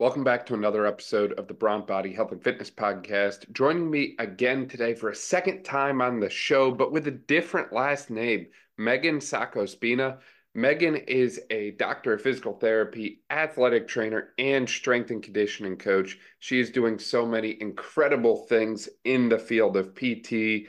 Welcome back to another episode of the Brawn Body Health and Fitness Podcast. Joining me again today for a second time on the show, but with a different last name, Meghan Sak-Ocbina. Meghan is a doctor of physical therapy, athletic trainer, and strength and conditioning coach. She is doing so many incredible things in the field of PT.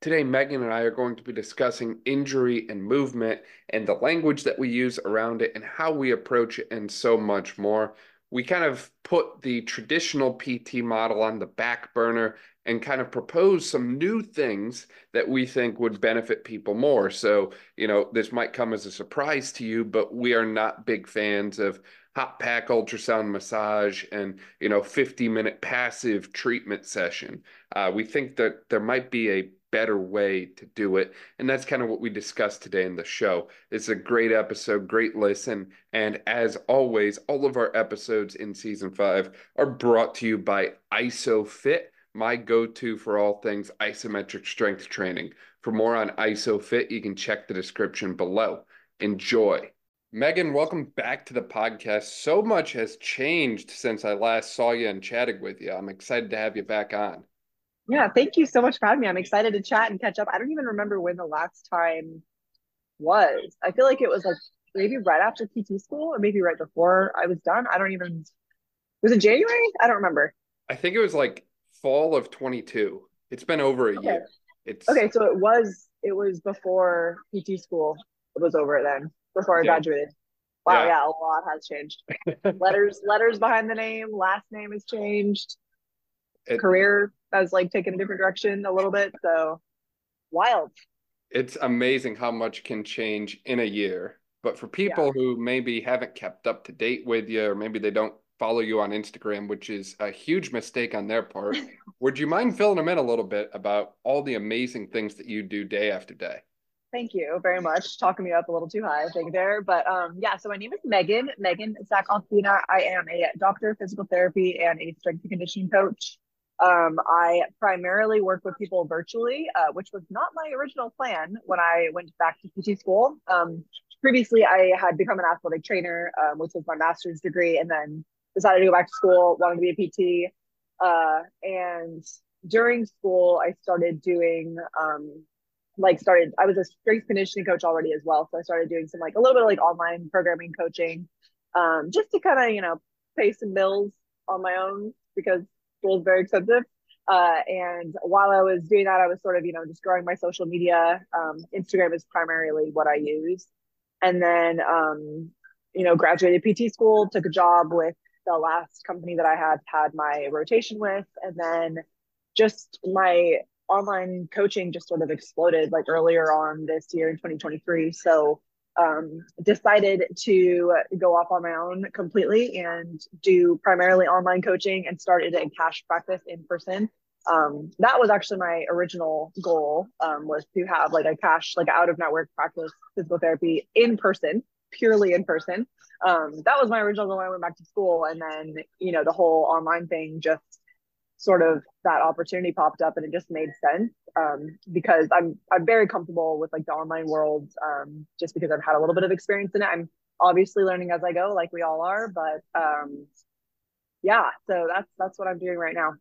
Today, Meghan and I are going to be discussing injury and movement and the language that we use around it and how we approach it and so much more we kind of put the traditional PT model on the back burner and kind of propose some new things that we think would benefit people more. So, you know, this might come as a surprise to you, but we are not big fans of hot pack ultrasound massage and, you know, 50 minute passive treatment session. Uh, we think that there might be a better way to do it. And that's kind of what we discussed today in the show. It's a great episode, great listen. And as always, all of our episodes in season five are brought to you by Isophit, my go to for all things isometric strength training. For more on Isophit, you can check the description below. Enjoy. Meghan, welcome back to the podcast. So much has changed since I last saw you and chatted with you. I'm excited to have you back on. Yeah, thank you so much for having me. I'm excited to chat and catch up. I don't even remember when the last time was. I feel like it was like maybe right after PT school or maybe right before I was done. I don't even was it January? I don't remember. I think it was like fall of 22. It's been over a okay. year. It's Okay, so it was it was before PT school it was over then, before I yeah. graduated. Wow, yeah. yeah, a lot has changed. letters letters behind the name, last name has changed. It, career has like taking a different direction a little bit. So wild. It's amazing how much can change in a year. But for people yeah. who maybe haven't kept up to date with you, or maybe they don't follow you on Instagram, which is a huge mistake on their part, would you mind filling them in a little bit about all the amazing things that you do day after day? Thank you very much. Talking me up a little too high, I think there. But um, yeah, so my name is Meghan, Meghan Sak-Ocbina. I am a doctor of physical therapy and a strength and conditioning coach. Um, I primarily work with people virtually, uh, which was not my original plan when I went back to PT school. Um, previously, I had become an athletic trainer, um, which was my master's degree, and then decided to go back to school, wanted to be a PT. Uh, and during school, I started doing um, like started. I was a strength conditioning coach already as well, so I started doing some like a little bit of like online programming coaching, um, just to kind of you know pay some bills on my own because school is very expensive. Uh, and while I was doing that, I was sort of, you know, just growing my social media. Um, Instagram is primarily what I use. And then, um, you know, graduated PT school, took a job with the last company that I had had my rotation with. And then just my online coaching just sort of exploded like earlier on this year in 2023. So um, decided to go off on my own completely and do primarily online coaching and started a cash practice in person. Um, that was actually my original goal um, was to have like a cash, like out of network practice physical therapy in person, purely in person. Um, that was my original goal when I went back to school. And then, you know, the whole online thing just sort of that opportunity popped up and it just made sense um, because I'm I'm very comfortable with like the online world um, just because I've had a little bit of experience in it. I'm obviously learning as I go, like we all are, but um, yeah, so that's that's what I'm doing right now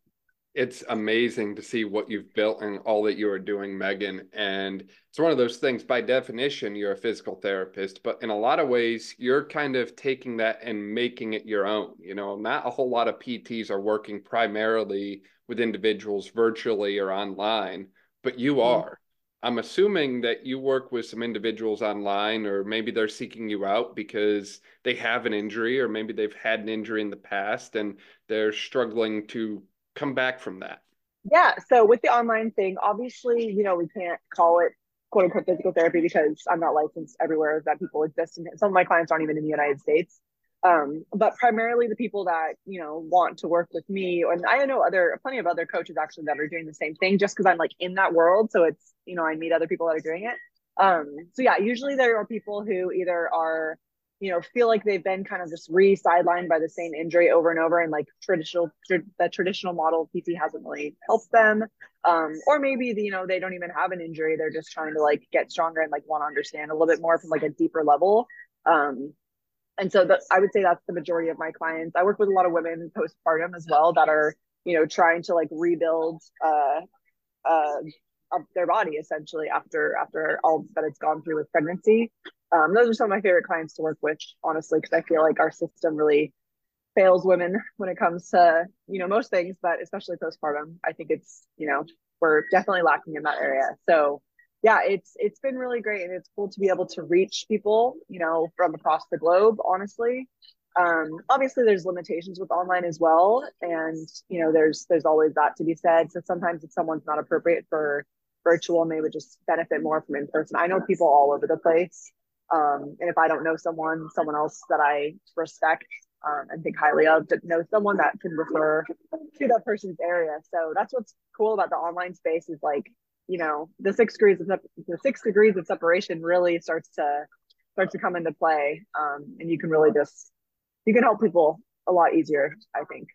it's amazing to see what you've built and all that you are doing, Meghan. And it's one of those things, by definition, you're a physical therapist, but in a lot of ways, you're kind of taking that and making it your own. You know, not a whole lot of PTs are working primarily with individuals virtually or online, but you mm-hmm. are. I'm assuming that you work with some individuals online, or maybe they're seeking you out because they have an injury, or maybe they've had an injury in the past and they're struggling to come back from that? Yeah. So with the online thing, obviously, you know, we can't call it quote unquote physical therapy because I'm not licensed everywhere that people exist. And some of my clients aren't even in the United States. Um, but primarily the people that, you know, want to work with me. And I know other, plenty of other coaches actually that are doing the same thing just because I'm like in that world. So it's, you know, I meet other people that are doing it. Um, so yeah, usually there are people who either are you know feel like they've been kind of just re-sidelined by the same injury over and over and like traditional tr- that traditional model pt hasn't really helped them um, or maybe the, you know they don't even have an injury they're just trying to like get stronger and like want to understand a little bit more from like a deeper level um, and so that I would say that's the majority of my clients. I work with a lot of women postpartum as well that are, you know, trying to like rebuild uh, uh, their body essentially after after all that it's gone through with pregnancy. Um, those are some of my favorite clients to work with, honestly, because I feel like our system really fails women when it comes to you know most things, but especially postpartum. I think it's you know we're definitely lacking in that area. So yeah, it's it's been really great and it's cool to be able to reach people, you know, from across the globe, honestly. Um, obviously there's limitations with online as well. And, you know, there's there's always that to be said. So sometimes if someone's not appropriate for virtual and they would just benefit more from in person. I know people all over the place. Um, and if I don't know someone, someone else that I respect um, and think highly of, to know someone that can refer to that person's area. So that's what's cool about the online space is like you know the six degrees of the six degrees of separation really starts to starts to come into play um, and you can really just you can help people a lot easier i think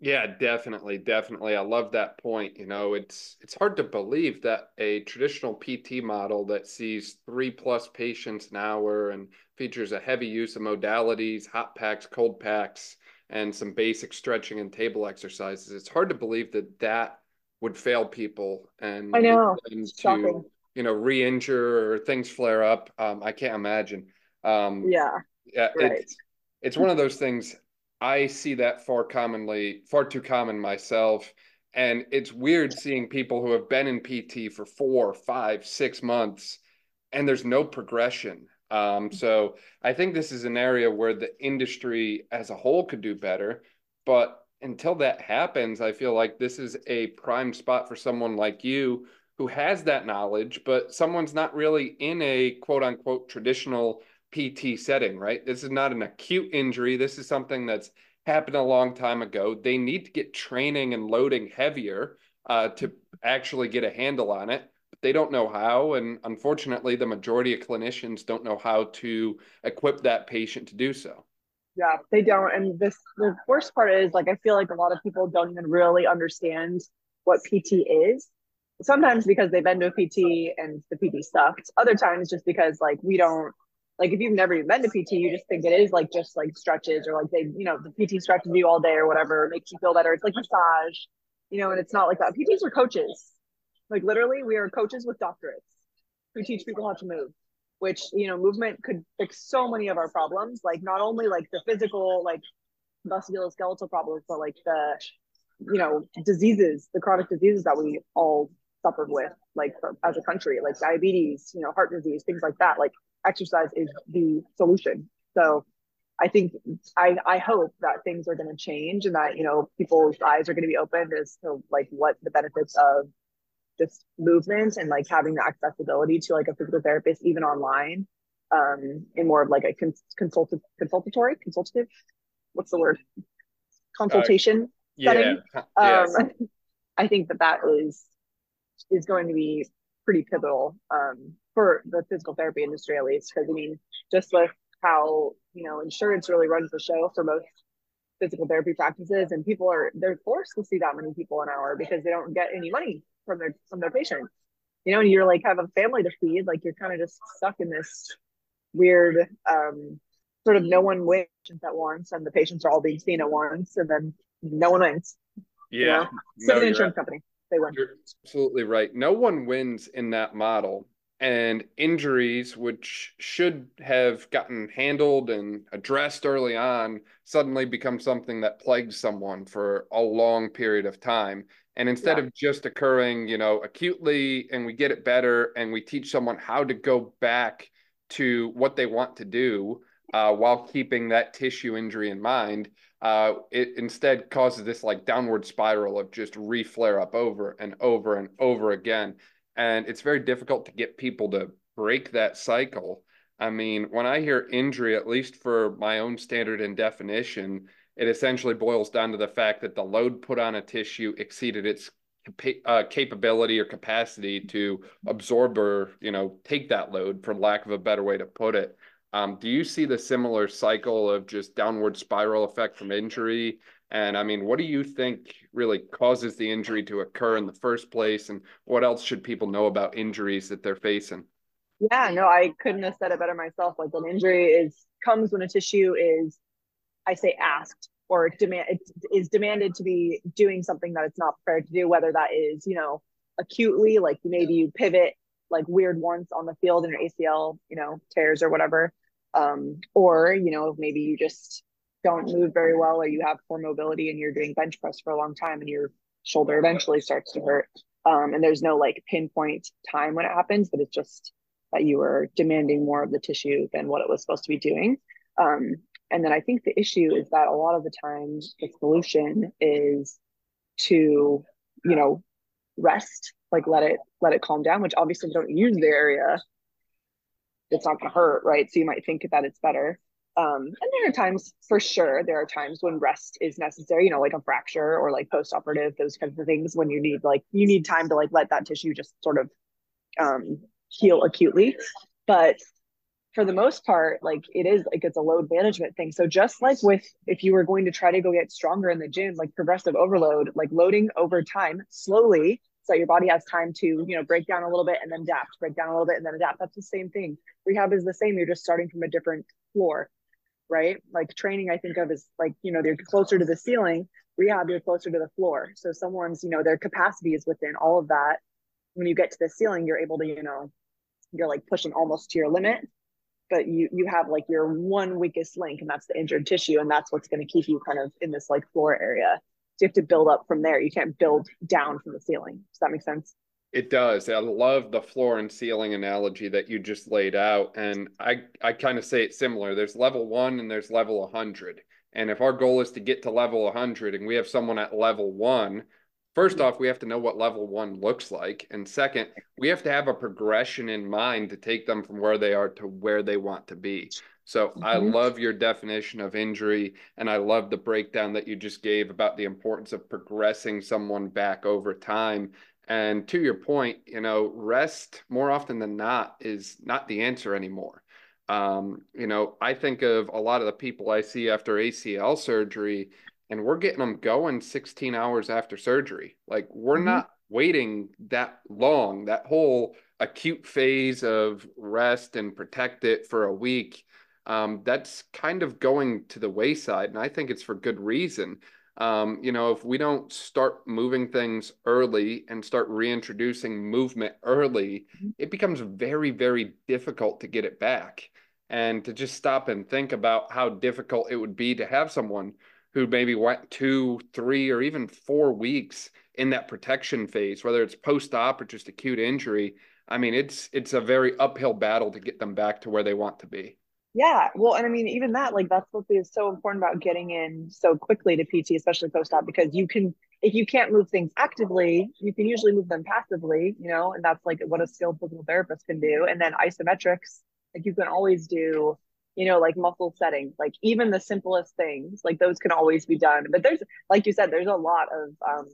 yeah definitely definitely i love that point you know it's it's hard to believe that a traditional pt model that sees three plus patients an hour and features a heavy use of modalities hot packs cold packs and some basic stretching and table exercises it's hard to believe that that would fail people and I know to you know re-injure or things flare up. Um, I can't imagine. Um, yeah, yeah, right. it's it's one of those things. I see that far commonly, far too common myself. And it's weird seeing people who have been in PT for four, five, six months, and there's no progression. Um, so I think this is an area where the industry as a whole could do better. But until that happens, I feel like this is a prime spot for someone like you who has that knowledge, but someone's not really in a quote unquote traditional PT setting, right? This is not an acute injury. This is something that's happened a long time ago. They need to get training and loading heavier uh, to actually get a handle on it. But they don't know how. And unfortunately, the majority of clinicians don't know how to equip that patient to do so. Yeah, they don't. And this the worst part is like I feel like a lot of people don't even really understand what PT is. Sometimes because they've been to a PT and the PT sucked. Other times just because like we don't like if you've never even been to PT, you just think it is like just like stretches or like they, you know, the PT stretches you all day or whatever, makes you feel better. It's like massage, you know, and it's not like that. PTs are coaches. Like literally, we are coaches with doctorates who teach people how to move which you know movement could fix so many of our problems like not only like the physical like musculoskeletal problems but like the you know diseases the chronic diseases that we all suffered with like as a country like diabetes you know heart disease things like that like exercise is the solution. So i think i i hope that things are going to change and that you know people's eyes are going to be opened as to like what the benefits of just movement and like having the accessibility to like a physical therapist even online um in more of like a cons- consultative consultatory consultative what's the word? Consultation uh, yeah, setting? yes. um i think that that is is going to be pretty pivotal um for the physical therapy industry at least because i mean just with how you know insurance really runs the show for most physical therapy practices and people are they're forced to see that many people an hour because they don't get any money from their from their patients. You know and you're like have a family to feed like you're kind of just stuck in this weird um sort of no one wins at once and the patients are all being seen at once and then no one wins. Yeah. you know? no, insurance right. company. They win. You're absolutely right. No one wins in that model and injuries which should have gotten handled and addressed early on suddenly become something that plagues someone for a long period of time and instead yeah. of just occurring you know acutely and we get it better and we teach someone how to go back to what they want to do uh, while keeping that tissue injury in mind uh, it instead causes this like downward spiral of just reflare up over and over and over again and it's very difficult to get people to break that cycle. I mean when i hear injury at least for my own standard and definition it essentially boils down to the fact that the load put on a tissue exceeded its uh, capability or capacity to absorb or you know take that load for lack of a better way to put it. Um, do you see the similar cycle of just downward spiral effect from injury and i mean what do you think really causes the injury to occur in the first place? And what else should people know about injuries that they're facing? Yeah no i couldn't have said it better myself. Like an injury is comes when a tissue is, I say asked or demand it is demanded to be doing something that it's not prepared to do, whether that is, you know, acutely, like maybe you pivot like weird once on the field and your ACL, you know, tears or whatever. Um, or, you know, maybe you just don't move very well or you have poor mobility and you're doing bench press for a long time and your shoulder eventually starts to hurt. Um, and there's no like pinpoint time when it happens, but it's just that you were demanding more of the tissue than what it was supposed to be doing. Um, and then I think the issue is that a lot of the times the solution is to, you know, rest, like let it let it calm down, which obviously don't use the area, it's not gonna hurt, right? So you might think that it's better. Um, and there are times for sure, there are times when rest is necessary, you know, like a fracture or like post-operative, those kinds of things when you need like you need time to like let that tissue just sort of um heal acutely. But for the most part, like it is like it's a load management thing. So just like with if you were going to try to go get stronger in the gym, like progressive overload, like loading over time slowly so your body has time to, you know, break down a little bit and then adapt, break down a little bit and then adapt. That's the same thing. Rehab is the same. You're just starting from a different floor, right? Like training, I think of as like, you know, they're closer to the ceiling. Rehab, you're closer to the floor. So someone's, you know, their capacity is within all of that. When you get to the ceiling, you're able to, you know, you're like pushing almost to your limit but you you have like your one weakest link and that's the injured tissue and that's what's going to keep you kind of in this like floor area so you have to build up from there you can't build down from the ceiling does that make sense it does i love the floor and ceiling analogy that you just laid out and i i kind of say it similar there's level one and there's level 100 and if our goal is to get to level 100 and we have someone at level one First off, we have to know what level one looks like. And second, we have to have a progression in mind to take them from where they are to where they want to be. So mm-hmm. I love your definition of injury. And I love the breakdown that you just gave about the importance of progressing someone back over time. And to your point, you know, rest more often than not is not the answer anymore. Um, you know, I think of a lot of the people I see after ACL surgery and we're getting them going 16 hours after surgery. Like we're mm-hmm. not waiting that long. That whole acute phase of rest and protect it for a week, um, that's kind of going to the wayside. And I think it's for good reason. Um, you know, if we don't start moving things early and start reintroducing movement early, mm-hmm. it becomes very, very difficult to get it back. And to just stop and think about how difficult it would be to have someone who maybe went two, three, or even four weeks in that protection phase, whether it's post-op or just acute injury. I mean, it's it's a very uphill battle to get them back to where they want to be. Yeah, well, and I mean, even that, like, that's what is so important about getting in so quickly to PT, especially post-op, because you can, if you can't move things actively, you can usually move them passively, you know, and that's like what a skilled physical therapist can do. And then isometrics, like, you can always do you know, like muscle setting, like even the simplest things, like those can always be done. But there's, like you said, there's a lot of, um,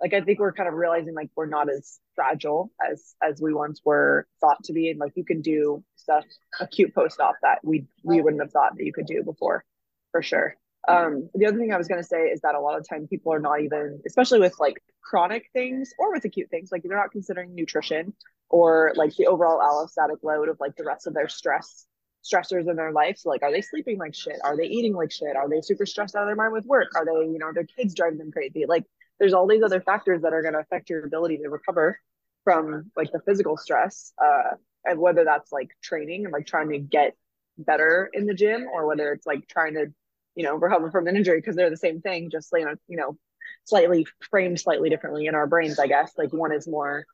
like I think we're kind of realizing like we're not as fragile as as we once were thought to be, and like you can do stuff acute post op that we we wouldn't have thought that you could do before, for sure. Um, the other thing I was going to say is that a lot of time people are not even, especially with like chronic things or with acute things, like they're not considering nutrition or like the overall allostatic load of like the rest of their stress stressors in their life. So like, are they sleeping like shit? Are they eating like shit? Are they super stressed out of their mind with work? Are they, you know, their kids driving them crazy? Like, there's all these other factors that are going to affect your ability to recover from like the physical stress. Uh, and whether that's like training and like trying to get better in the gym, or whether it's like trying to, you know, recover from an injury because they're the same thing, just you know, you know, slightly framed slightly differently in our brains. I guess like one is more,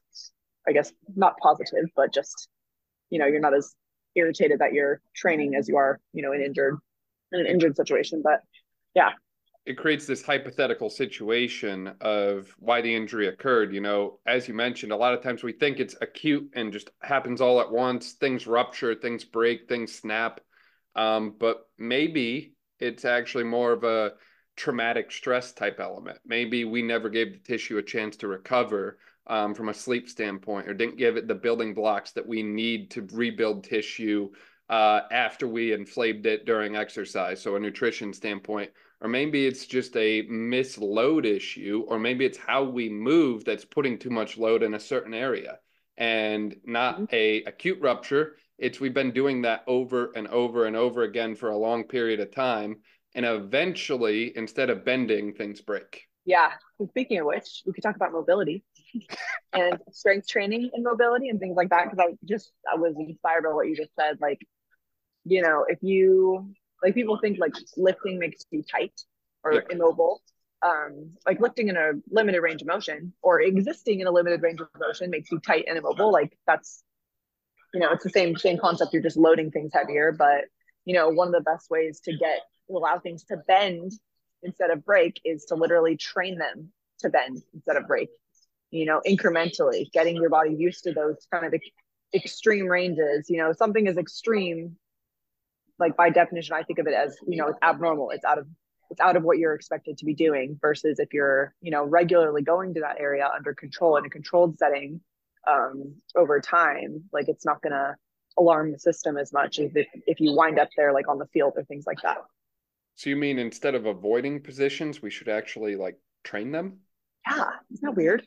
I guess, not positive, but just you know, you're not as irritated that you're training as you are, you know, an injured in an injured situation. But yeah. It creates this hypothetical situation of why the injury occurred. You know, as you mentioned, a lot of times we think it's acute and just happens all at once. Things rupture, things break, things snap. Um, but maybe it's actually more of a traumatic stress type element. Maybe we never gave the tissue a chance to recover um, from a sleep standpoint or didn't give it the building blocks that we need to rebuild tissue uh, after we inflamed it during exercise. So, a nutrition standpoint, or maybe it's just a misload issue, or maybe it's how we move that's putting too much load in a certain area and not mm-hmm. a acute rupture. It's we've been doing that over and over and over again for a long period of time. And eventually, instead of bending, things break. Yeah. Speaking of which, we could talk about mobility and strength training and mobility and things like that. Cause I just, I was inspired by what you just said. Like, you know, if you, like people think like lifting makes you tight or yeah. immobile. Um, like lifting in a limited range of motion or existing in a limited range of motion makes you tight and immobile. Like that's, you know, it's the same same concept. You're just loading things heavier, but you know, one of the best ways to get allow things to bend instead of break is to literally train them to bend instead of break. You know, incrementally getting your body used to those kind of extreme ranges. You know, something is extreme, like by definition, I think of it as you know, it's abnormal. It's out of it's out of what you're expected to be doing versus if you're you know regularly going to that area under control in a controlled setting um, over time like it's not going to alarm the system as much as if, if you wind up there like on the field or things like that. So you mean instead of avoiding positions we should actually like train them? Yeah. Isn't that weird?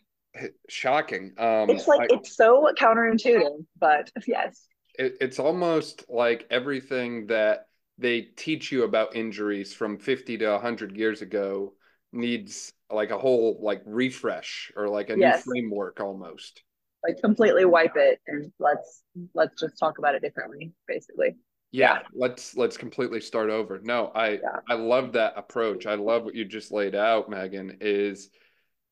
Shocking. Um it's like I, it's so counterintuitive but yes it, it's almost like everything that they teach you about injuries from 50 to 100 years ago needs like a whole like refresh or like a yes. new framework almost like completely wipe it and let's let's just talk about it differently basically yeah, yeah. let's let's completely start over no i yeah. i love that approach i love what you just laid out meghan is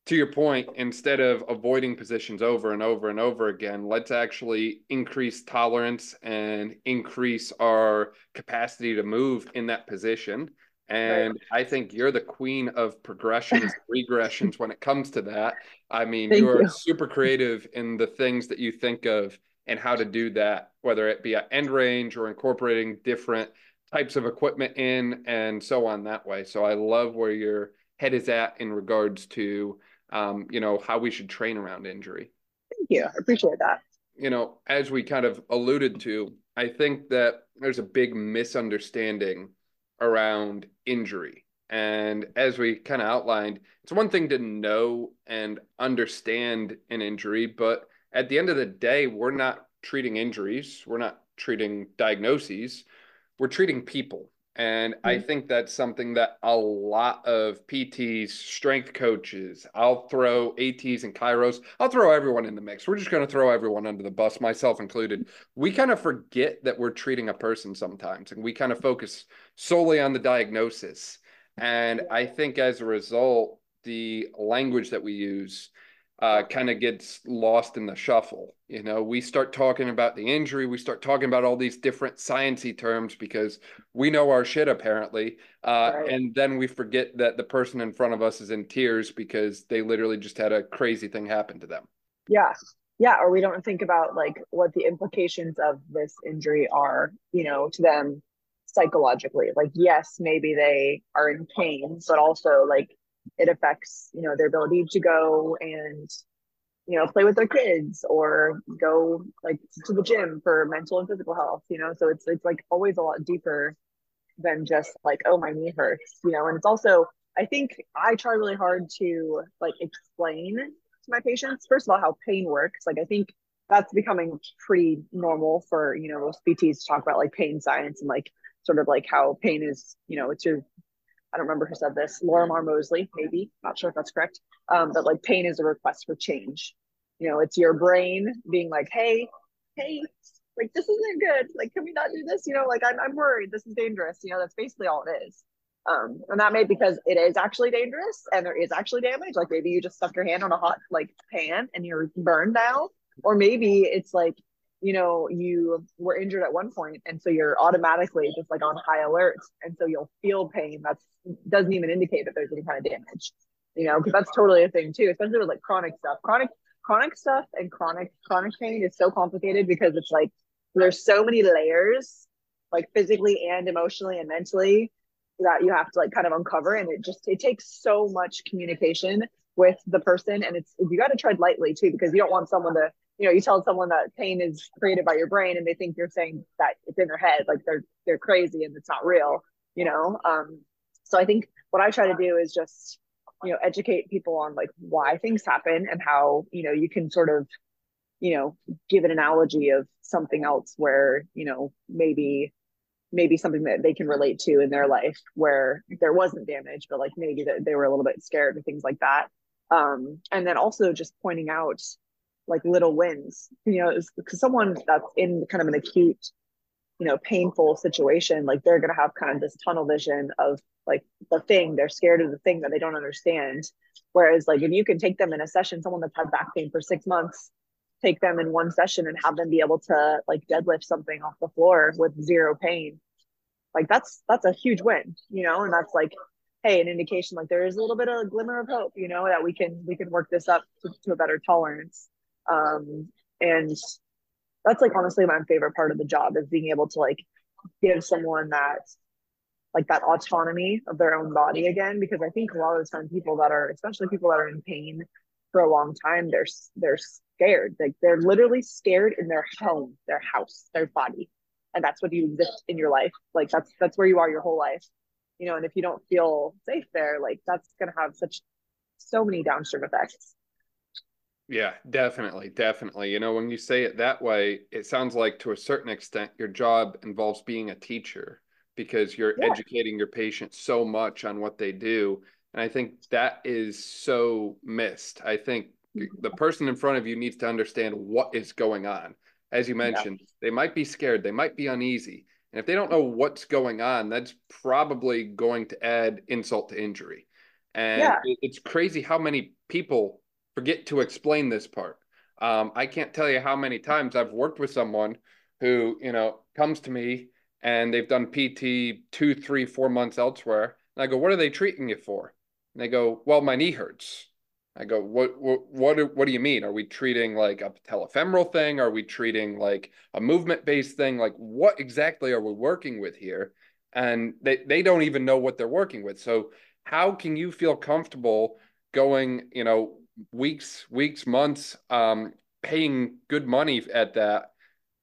to your point, instead of avoiding positions over and over and over again, let's actually increase tolerance and increase our capacity to move in that position. And right. I think you're the queen of progressions, regressions when it comes to that. I mean, Thank you're you. super creative in the things that you think of and how to do that, whether it be at end range or incorporating different types of equipment in and so on that way. So I love where your head is at in regards to um, you know, how we should train around injury. Thank you. I appreciate that. You know, as we kind of alluded to, I think that there's a big misunderstanding around injury. And as we kind of outlined, it's one thing to know and understand an injury, but at the end of the day, we're not treating injuries, we're not treating diagnoses, we're treating people. And mm-hmm. I think that's something that a lot of PTs, strength coaches, I'll throw ATs and chiros, I'll throw everyone in the mix. We're just going to throw everyone under the bus, myself included. We kind of forget that we're treating a person sometimes and we kind of focus solely on the diagnosis. And I think as a result, the language that we use uh, kind of gets lost in the shuffle. You know, we start talking about the injury, we start talking about all these different sciency terms because we know our shit apparently, uh, right. and then we forget that the person in front of us is in tears because they literally just had a crazy thing happen to them. Yeah, yeah, or we don't think about like what the implications of this injury are, you know, to them psychologically. Like, yes, maybe they are in pain, but also like it affects you know their ability to go and you know play with their kids or go like to the gym for mental and physical health you know? So it's it's like always a lot deeper than just like oh my knee hurts you know? And it's also i think i try really hard to like explain to my patients first of all how pain works. Like i think that's becoming pretty normal for you know most pts to talk about like pain science and like sort of like how pain is you know it's your I don't remember who said this, Lorimer Moseley, maybe, not sure if that's correct. Um, but like pain is a request for change. You know, it's your brain being like, hey, hey, like this isn't good. Like, can we not do this? You know, like I'm, I'm worried. This is dangerous. You know, that's basically all it is. Um, and that may because it is actually dangerous and there is actually damage. Like maybe you just stuck your hand on a hot like pan and you're burned now, or maybe it's like you know you were injured at one point and so you're automatically just like on high alert and so you'll feel pain that's doesn't even indicate that there's any kind of damage you know because that's totally a thing too especially with like chronic stuff. Chronic chronic stuff and chronic chronic pain is so complicated because it's like there's so many layers like physically and emotionally and mentally that you have to like kind of uncover and it just it takes so much communication with the person and it's you got to tread lightly too because you don't want someone to you know, you tell someone that pain is created by your brain and they think you're saying that it's in their head, like they're they're crazy and it's not real, you know. Um, so I think what I try to do is just, you know, educate people on like why things happen and how, you know, you can sort of, you know, give an analogy of something else where, you know, maybe maybe something that they can relate to in their life where there wasn't damage, but like maybe that they were a little bit scared or things like that. Um, and then also just pointing out like little wins, you know, because someone that's in kind of an acute, you know, painful situation, like they're going to have kind of this tunnel vision of like the thing, they're scared of the thing that they don't understand. Whereas like if you can take them in a session, someone that's had back pain for six months, take them in one session and have them be able to like deadlift something off the floor with zero pain like that's that's a huge win you know? And that's like hey an indication like there is a little bit of a glimmer of hope you know that we can we can work this up to, to a better tolerance um and that's like honestly my favorite part of the job is being able to like give someone that like that autonomy of their own body again because i think a lot of the time people that are especially people that are in pain for a long time they're they're scared. Like they're literally scared in their home their house their body. And that's what you exist in your life. Like that's that's where you are your whole life. You know and if you don't feel safe there like that's going to have such so many downstream effects yeah definitely definitely you know when you say it that way it sounds like to a certain extent your job involves being a teacher because you're yeah. educating your patients so much on what they do and i think that is so missed i think the mm-hmm. person in front of you needs to understand what is going on as you mentioned, yeah. they might be scared, they might be uneasy. And if they don't know what's going on, that's probably going to add insult to injury. And yeah. it's crazy how many people forget to explain this part. Um, I can't tell you how many times I've worked with someone who, you know, comes to me and they've done PT two, three, four months elsewhere. And I go, what are they treating you for? And they go, well, my knee hurts. I go, what, what, what, do, what do you mean? Are we treating like a patellofemoral thing? Are we treating like a movement based thing? Like, what exactly are we working with here? And they, they don't even know what they're working with. So, how can you feel comfortable going, you know, weeks, weeks, months, um, paying good money at that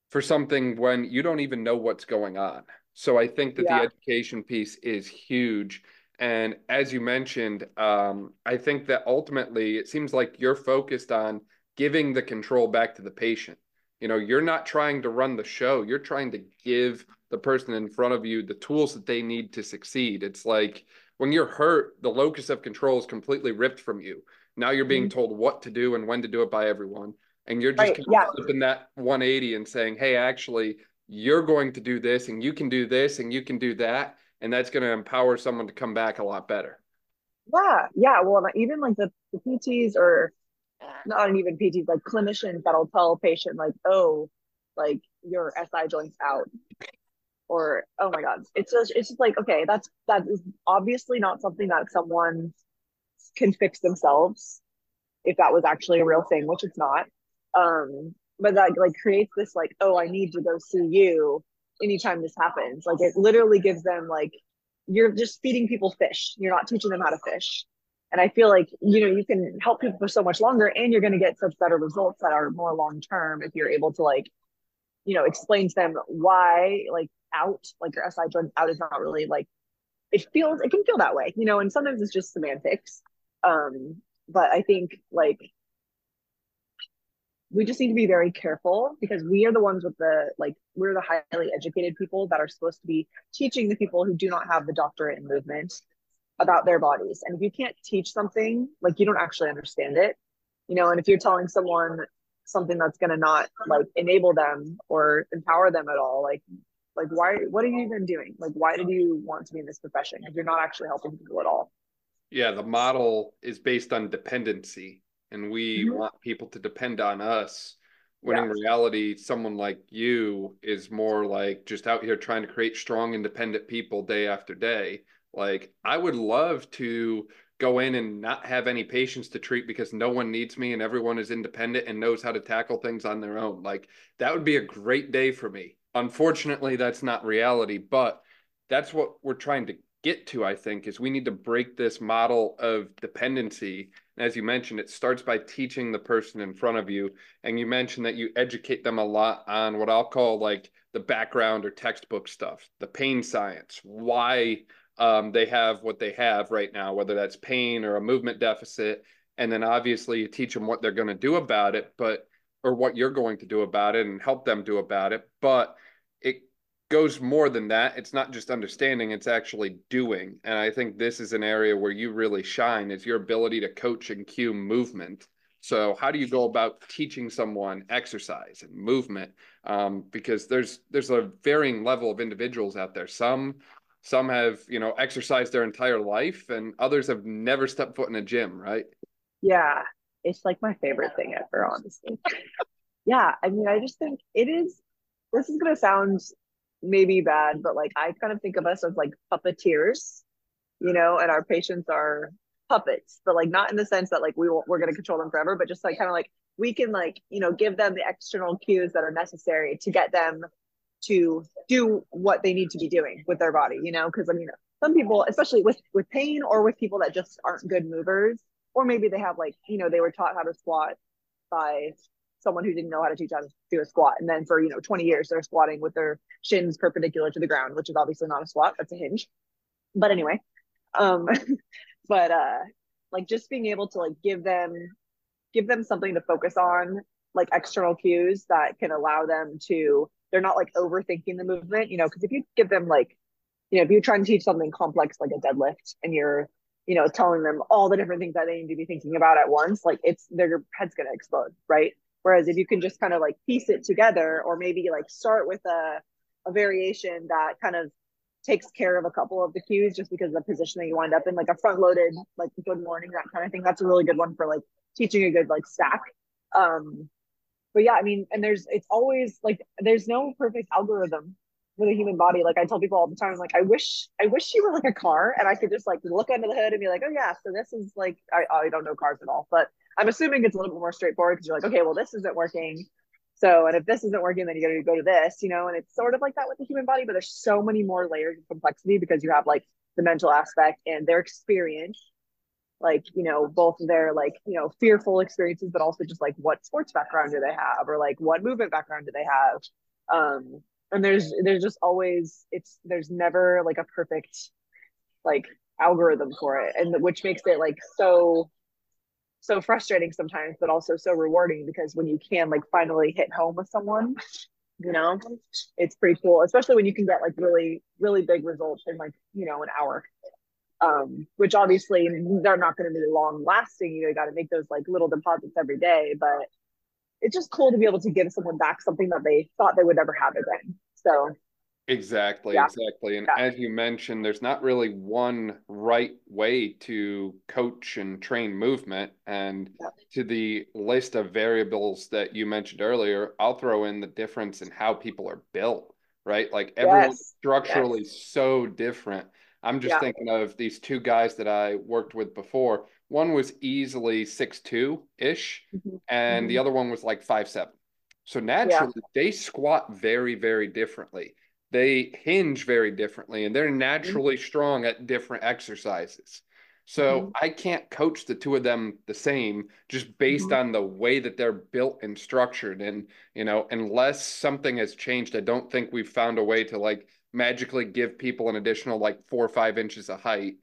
for something when you don't even know what's going on? So, I think that yeah. the education piece is huge and as you mentioned, um, I think that ultimately it seems like you're focused on giving the control back to the patient. You know, you're not trying to run the show, you're trying to give the person in front of you the tools that they need to succeed. It's like when you're hurt, the locus of control is completely ripped from you. Now you're being mm-hmm. told what to do and when to do it by everyone. And you're just right, yeah. flipping that 180 and saying, hey, actually, you're going to do this and you can do this and you can do that and that's going to empower someone to come back a lot better. Yeah, yeah. Well, even like the, the PTs or not even PTs, like clinicians that'll tell a patient like, oh, like your SI joints out, or oh my god, it's just it's just like okay, that's that is obviously not something that someone can fix themselves if that was actually a real thing, which it's not. Um, but that like creates this like, oh, I need to go see you anytime this happens. Like it literally gives them like you're just feeding people fish. You're not teaching them how to fish. And I feel like you know you can help people for so much longer, and you're going to get such better results that are more long term if you're able to like, you know, explain to them why like out like your SI joint out is not really like it feels it can feel that way, you know, and sometimes it's just semantics. Um, but I think like we just need to be very careful because we are the ones with the like we're the highly educated people that are supposed to be teaching the people who do not have the doctorate in movement about their bodies. And if you can't teach something like you don't actually understand it you know? And if you're telling someone something that's going to not like enable them or empower them at all like like why what are you even doing? Like why did you want to be in this profession if you're not actually helping people at all yeah the model is based on dependency and we mm-hmm. want people to depend on us when yeah. in reality someone like you is more like just out here trying to create strong independent people day after day like i would love to go in and not have any patients to treat because no one needs me and everyone is independent and knows how to tackle things on their own like that would be a great day for me unfortunately that's not reality but that's what we're trying to get to i think is we need to break this model of dependency as you mentioned, it starts by teaching the person in front of you. And you mentioned that you educate them a lot on what I'll call like the background or textbook stuff, the pain science, why um, they have what they have right now, whether that's pain or a movement deficit. And then obviously you teach them what they're going to do about it. But or what you're going to do about it and help them do about it. But goes more than that. It's not just understanding, it's actually doing. And I think this is an area where you really shine is your ability to coach and cue movement. So how do you go about teaching someone exercise and movement? Um, because there's there's a varying level of individuals out there. Some some have you know exercised their entire life, and others have never stepped foot in a gym. Right? Yeah, it's like my favorite thing ever, honestly. yeah, I mean, I just think it is. This is gonna sound maybe bad, but like I kind of think of us as like puppeteers, you know, and our patients are puppets, but like not in the sense that like we we're gonna control them forever, but just like kind of like we can like you know give them the external cues that are necessary to get them to do what they need to be doing with their body, you know, because I mean some people, especially with with pain or with people that just aren't good movers, or maybe they have like you know they were taught how to squat by someone who didn't know how to teach how to do a squat and then for you know 20 years they're squatting with their shins perpendicular to the ground which is obviously not a squat that's a hinge but anyway um but uh like just being able to like give them give them something to focus on like external cues that can allow them to they're not like overthinking the movement you know because if you give them like you know if you're trying to teach something complex like a deadlift and you're you know, telling them all the different things that they need to be thinking about at once, like it's their head's gonna explode, right? Whereas if you can just kind of like piece it together, or maybe like start with a a variation that kind of takes care of a couple of the cues just because of the position that you wind up in, like a front loaded, like good morning, that kind of thing. That's a really good one for like teaching a good like stack. Um, but yeah, I mean, and there's it's always like there's no perfect algorithm with a human body. Like I tell people all the time, like I wish I wish you were like a car and I could just like look under the hood and be like, oh yeah, so this is like I I don't know cars at all, but I'm assuming it's a little bit more straightforward because you're like, okay, well this isn't working. So and if this isn't working, then you gotta go to this, you know, and it's sort of like that with the human body, but there's so many more layers of complexity because you have like the mental aspect and their experience like you know both their like you know fearful experiences but also just like what sports background do they have or like what movement background do they have um and there's there's just always it's there's never like a perfect like algorithm for it and which makes it like so so frustrating sometimes but also so rewarding because when you can like finally hit home with someone you know it's pretty cool especially when you can get like really really big results in like you know an hour um which obviously they're not going to be long lasting you know you got to make those like little deposits every day but it's just cool to be able to give someone back something that they thought they would never have again. So exactly, yeah. exactly. And yeah. as you mentioned, there's not really one right way to coach and train movement. And yeah. to the list of variables that you mentioned earlier, I'll throw in the difference in how people are built, right? Like everyone's yes. structurally yes. so different. I'm just thinking of these two guys that I worked with before one was easily six two ish, mm-hmm. and mm-hmm. the other one was like five seven. So naturally, they squat very, very differently. They hinge very differently, and they're mm-hmm. naturally mm-hmm. strong at different exercises. So mm-hmm. I can't coach the two of them the same just based mm-hmm. on the way that they're built and structured. And, you know, unless something has changed, I don't think we've found a way to like magically give people an additional like four or five inches of height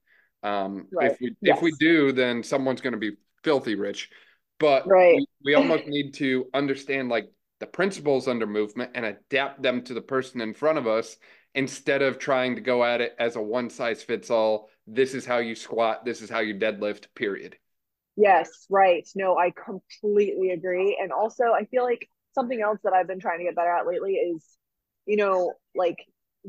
um, right. If we yes. if we do, then someone's going to be filthy rich. But right. we, we almost need to understand like the principles under movement and adapt them to the person in front of us instead of trying to go at it as a one size fits all. This is how you squat. This is how you deadlift. Period. Yes, right. No, I completely agree. And also, I feel like something else that I've been trying to get better at lately is, you know, like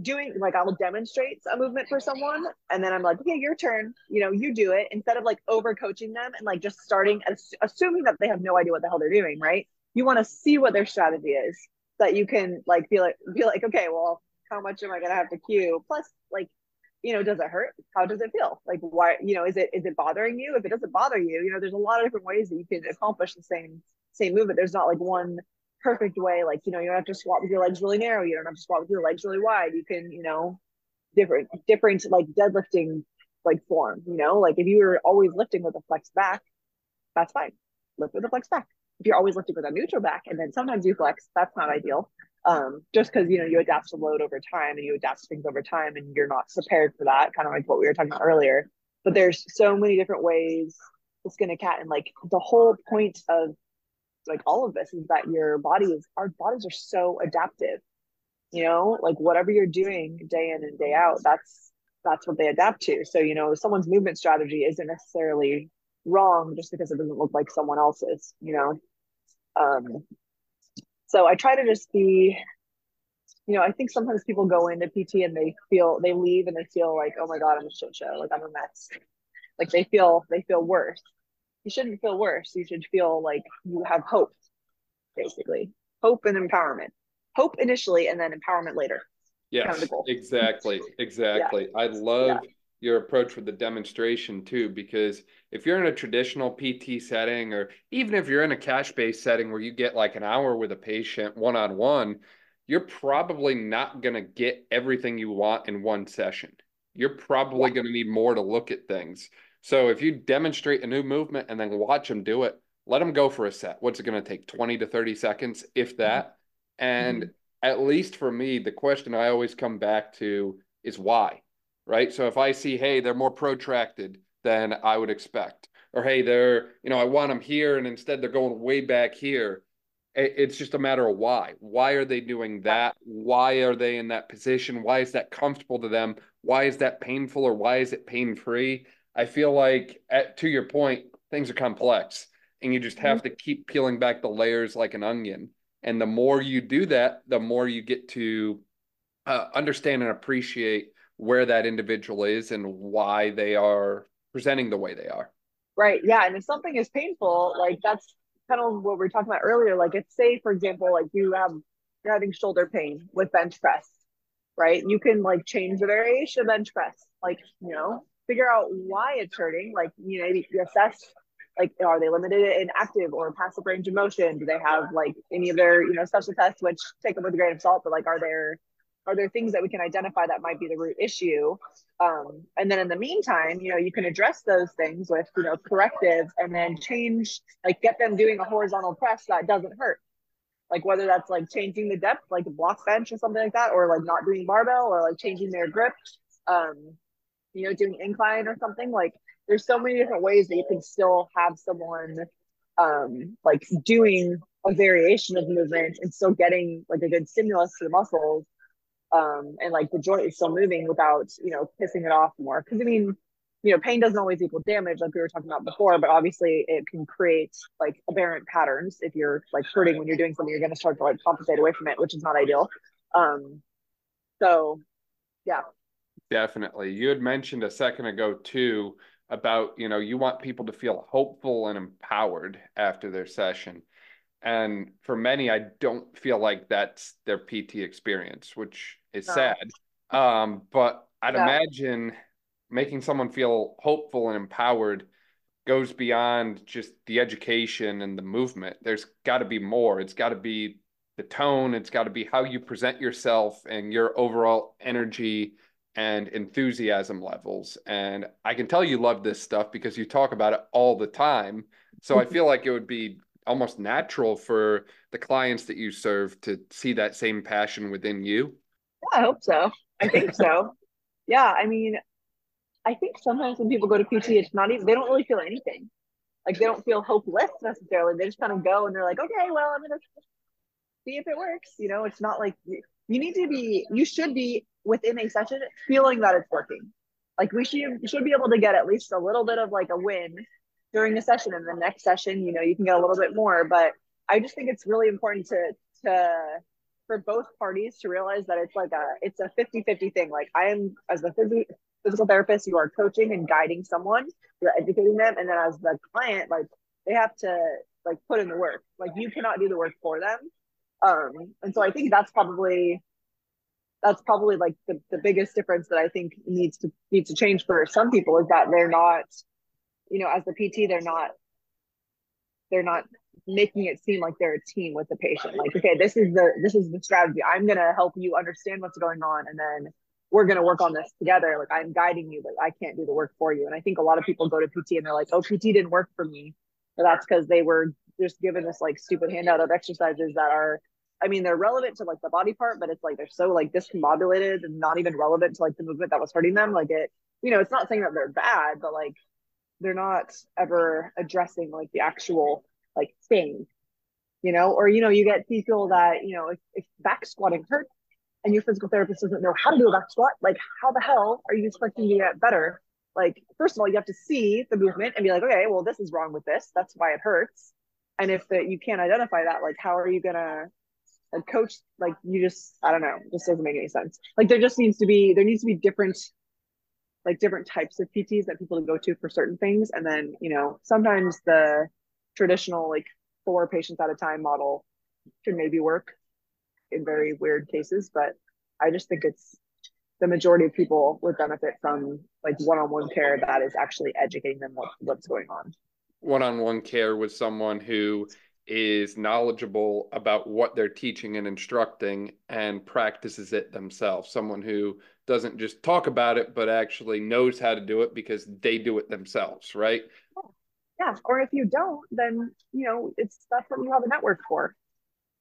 doing like I'll demonstrate a movement for someone and then I'm like, okay, your turn. You know, you do it instead of like over coaching them and like just starting as, assuming that they have no idea what the hell they're doing, right? You want to see what their strategy is that you can like be like be like, okay, well, how much am I gonna have to cue? Plus, like, you know, does it hurt? How does it feel? Like why, you know, is it is it bothering you? If it doesn't bother you, you know, there's a lot of different ways that you can accomplish the same same movement. There's not like one perfect way. Like, you know, you don't have to squat with your legs really narrow. You don't have to squat with your legs really wide. You can, you know, different, different like deadlifting like form, you know, like if you were always lifting with a flex back, that's fine. Lift with a flex back. If you're always lifting with a neutral back and then sometimes you flex, that's not ideal. Um, just because you know you adapt to load over time and you adapt to things over time and you're not prepared for that, kind of like what we were talking about earlier. But there's so many different ways to skin a cat, and like the whole point of like all of this is that your body is our bodies are so adaptive you know like whatever you're doing day in and day out that's that's what they adapt to so you know someone's movement strategy isn't necessarily wrong just because it doesn't look like someone else's you know um so i try to just be you know i think sometimes people go into pt and they feel they leave and they feel like oh my god i'm a shit show. Like i'm a mess. Like they feel they feel worse. You shouldn't feel worse. You should feel like you have hope basically. Hope and empowerment. Hope initially and then empowerment later. Yes. exactly. Exactly. Yeah. i love yeah. Your approach with the demonstration too because if you're in a traditional pt setting or even if you're in a cash based setting where you get like an hour with a patient one-on-one you're probably not going to get everything you want in one session you're probably going to need more to look at things so if you demonstrate a new movement and then watch them do it, let them go for a set. What's it going to take? 20 to 30 seconds, if mm-hmm. that. And mm-hmm. at least for me, the question I always come back to is why, right? So if I see, hey, they're more protracted than I would expect, or hey, they're, you know, I want them here and instead they're going way back here. It's just a matter of why. Why are they doing that? Why are they in that position? Why is that comfortable to them? Why is that painful or why is it pain free? I feel like, at, to your point, things are complex and you just have mm-hmm. to keep peeling back the layers like an onion. And the more you do that, the more you get to uh, understand and appreciate where that individual is and why they are presenting the way they are. Right. Yeah. And if something is painful, like that's kind of what we are talking about earlier. Like, if say, for example, like you have you're having shoulder pain with bench press, right? You can like change the variation of bench press. Like, you know, figure out why it's hurting. Like, you know, you assess like are they limited in active or passive range of motion? Do they have like any of their, you know, special tests, which take them with a grain of salt, but like are there are there things that we can identify that might be the root issue? Um, and then in the meantime, you know, you can address those things with, you know, correctives and then change, like get them doing a horizontal press that doesn't hurt. Like whether that's like changing the depth, like a block bench or something like that, or like not doing barbell or like changing their grip. Um, you know, doing incline or something. Like there's so many different ways that you can still have someone um like doing a variation of movement and still getting like a good stimulus to the muscles. Um, and like the joint is still moving without, you know, pissing it off more. Cause I mean, you know, pain doesn't always equal damage, like we were talking about before, but obviously it can create like aberrant patterns. If you're like hurting when you're doing something, you're going to start to like compensate away from it, which is not ideal. Um, so yeah, Definitely. You had mentioned a second ago too about, you know, you want people to feel hopeful and empowered after their session. And for many, I don't feel like that's their PT experience, which is no. sad. Um, but I'd yeah. imagine making someone feel hopeful and empowered goes beyond just the education and the movement. There's got to be more. It's got to be the tone, it's got to be how you present yourself and your overall energy and enthusiasm levels. And I can tell you love this stuff because you talk about it all the time. So I feel like it would be almost natural for the clients that you serve to see that same passion within you. Yeah, I hope so. I think so. yeah, I mean, I think sometimes when people go to PT, it's not even they don't really feel anything. Like they don't feel hopeless necessarily. They just kind of go and they're like, okay, well, I'm gonna see if it works. You know, it's not like you, you need to be. You should be within a session feeling that it's working. Like we should should be able to get at least a little bit of like a win during the session and the next session, you know, you can get a little bit more. But I just think it's really important to to for both parties to realize that it's like a it's a 50-50 thing. Like I am as phys- physical therapist, you are coaching and guiding someone, you're educating them, and then as the client, like they have to like put in the work. Like you cannot do the work for them. Um, and so I think that's probably that's probably like the, the biggest difference that I think needs to needs to change for some people is that they're not, you know, as the PT, they're not they're not making it seem like they're a team with the patient. Like, okay, this is the this is the strategy. I'm gonna help you understand what's going on and then we're gonna work on this together. Like I'm guiding you, but I can't do the work for you. And I think a lot of people go to PT and they're like, oh, PT didn't work for me. But that's because they were just given this like stupid handout of exercises that are I mean, they're relevant to like the body part, but it's like they're so like discombobulated and not even relevant to like the movement that was hurting them. Like it, you know, it's not saying that they're bad, but like they're not ever addressing like the actual like thing. you know, or you know, you get people that you know, if, if back squatting hurts and your physical therapist doesn't know how to do a back squat, like how the hell are you expecting to get better? Like, first of all, you have to see the movement and be like, okay, well, this is wrong with this. That's why it hurts. And if the, you can't identify that, like, how are you gonna coach? Like, you just, I don't know, just doesn't make any sense. Like, there just needs to be, there needs to be different, like, different types of PTs that people go to for certain things. And then, you know, sometimes the traditional, like, four patients at a time model can maybe work in very weird cases, but I just think it's the majority of people would benefit from like one-on-one care that is actually educating them what, what's going on. One-on-one care with someone who is knowledgeable about what they're teaching and instructing and practices it themselves. Someone who doesn't just talk about it, but actually knows how to do it because they do it themselves, right? Yeah. Or if you don't, then, you know, it's that's what you have a network for.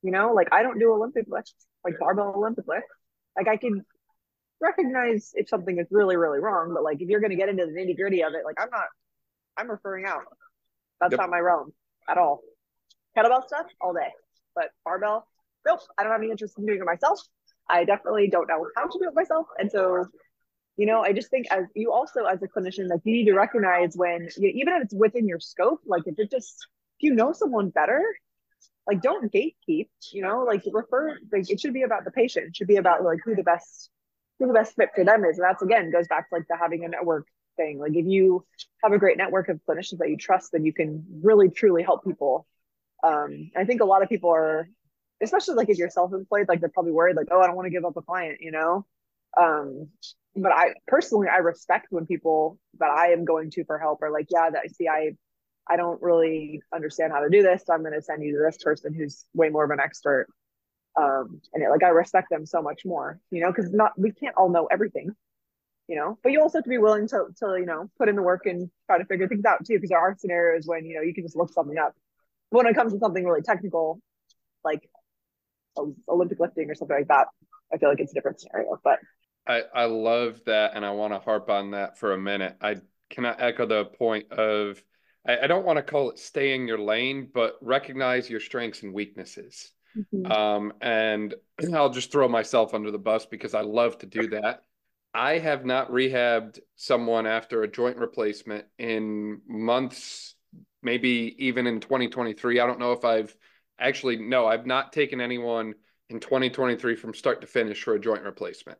You know, like I don't do Olympic lifts, like barbell Olympic lifts. Like I can recognize if something is really, really wrong, but like if you're going to get into the nitty gritty of it, like I'm not, I'm referring out. That's yep. not my realm at all. Kettlebell stuff all day, but barbell, nope. I don't have any interest in doing it myself. I definitely don't know how to do it myself, and so you know i just think as you also as a clinician like you need to recognize when you, even if it's within your scope like if it just if you know someone better like don't gatekeep you know like refer like it should be about the patient it should be about like who the best who the best fit for them is and that's again goes back to like the having a network thing like if you have a great network of clinicians that you trust then you can really truly help people um i think a lot of people are especially like if you're self-employed like they're probably worried like oh i don't want to give up a client you know um but i personally i respect when people that i am going to for help are like yeah that see i I don't really understand how to do this. So I'm going to send you to this person who's way more of an expert. Um, and it, like I respect them so much more, you know, because not we can't all know everything, you know. But you also have to be willing to to you know put in the work and try to figure things out too. Because there are scenarios when you know you can just look something up. When it comes to something really technical, like Olympic lifting or something like that, I feel like it's a different scenario. But I I love that, and I want to harp on that for a minute. I cannot echo the point of I, I don't want to call it stay in your lane, but recognize your strengths and weaknesses. Mm-hmm. Um, and I'll just throw myself under the bus because I love to do that. I have not rehabbed someone after a joint replacement in months, maybe even in 2023. I don't know if I've actually, no, I've not taken anyone in 2023 from start to finish for a joint replacement.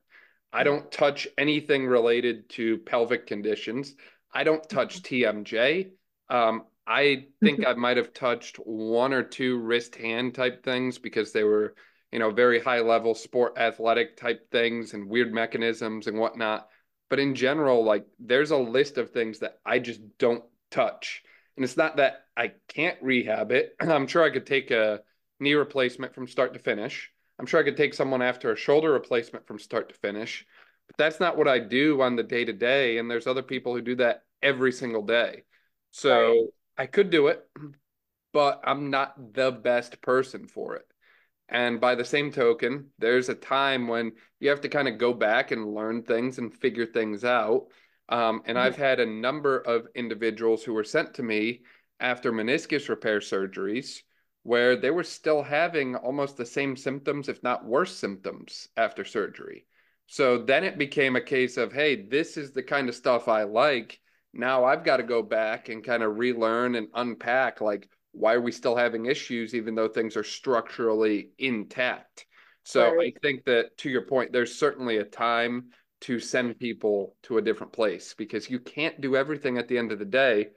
I don't touch anything related to pelvic conditions. I don't touch mm-hmm. TMJ. Um, I think I might have touched one or two wrist hand type things because they were, you know, very high level sport athletic type things and weird mechanisms and whatnot. But in general, like there's a list of things that I just don't touch. And it's not that I can't rehab it. I'm sure I could take a knee replacement from start to finish. I'm sure I could take someone after a shoulder replacement from start to finish. But that's not what I do on the day to day. And there's other people who do that every single day. So right. I could do it, but I'm not the best person for it. And by the same token, there's a time when you have to kind of go back and learn things and figure things out. Um, and I've had a number of individuals who were sent to me after meniscus repair surgeries where they were still having almost the same symptoms, if not worse symptoms after surgery. So then it became a case of, hey, this is the kind of stuff I like now I've got to go back and kind of relearn and unpack like why are we still having issues even though things are structurally intact. So right. I think that to your point, there's certainly a time to send people to a different place because you can't do everything at the end of the day.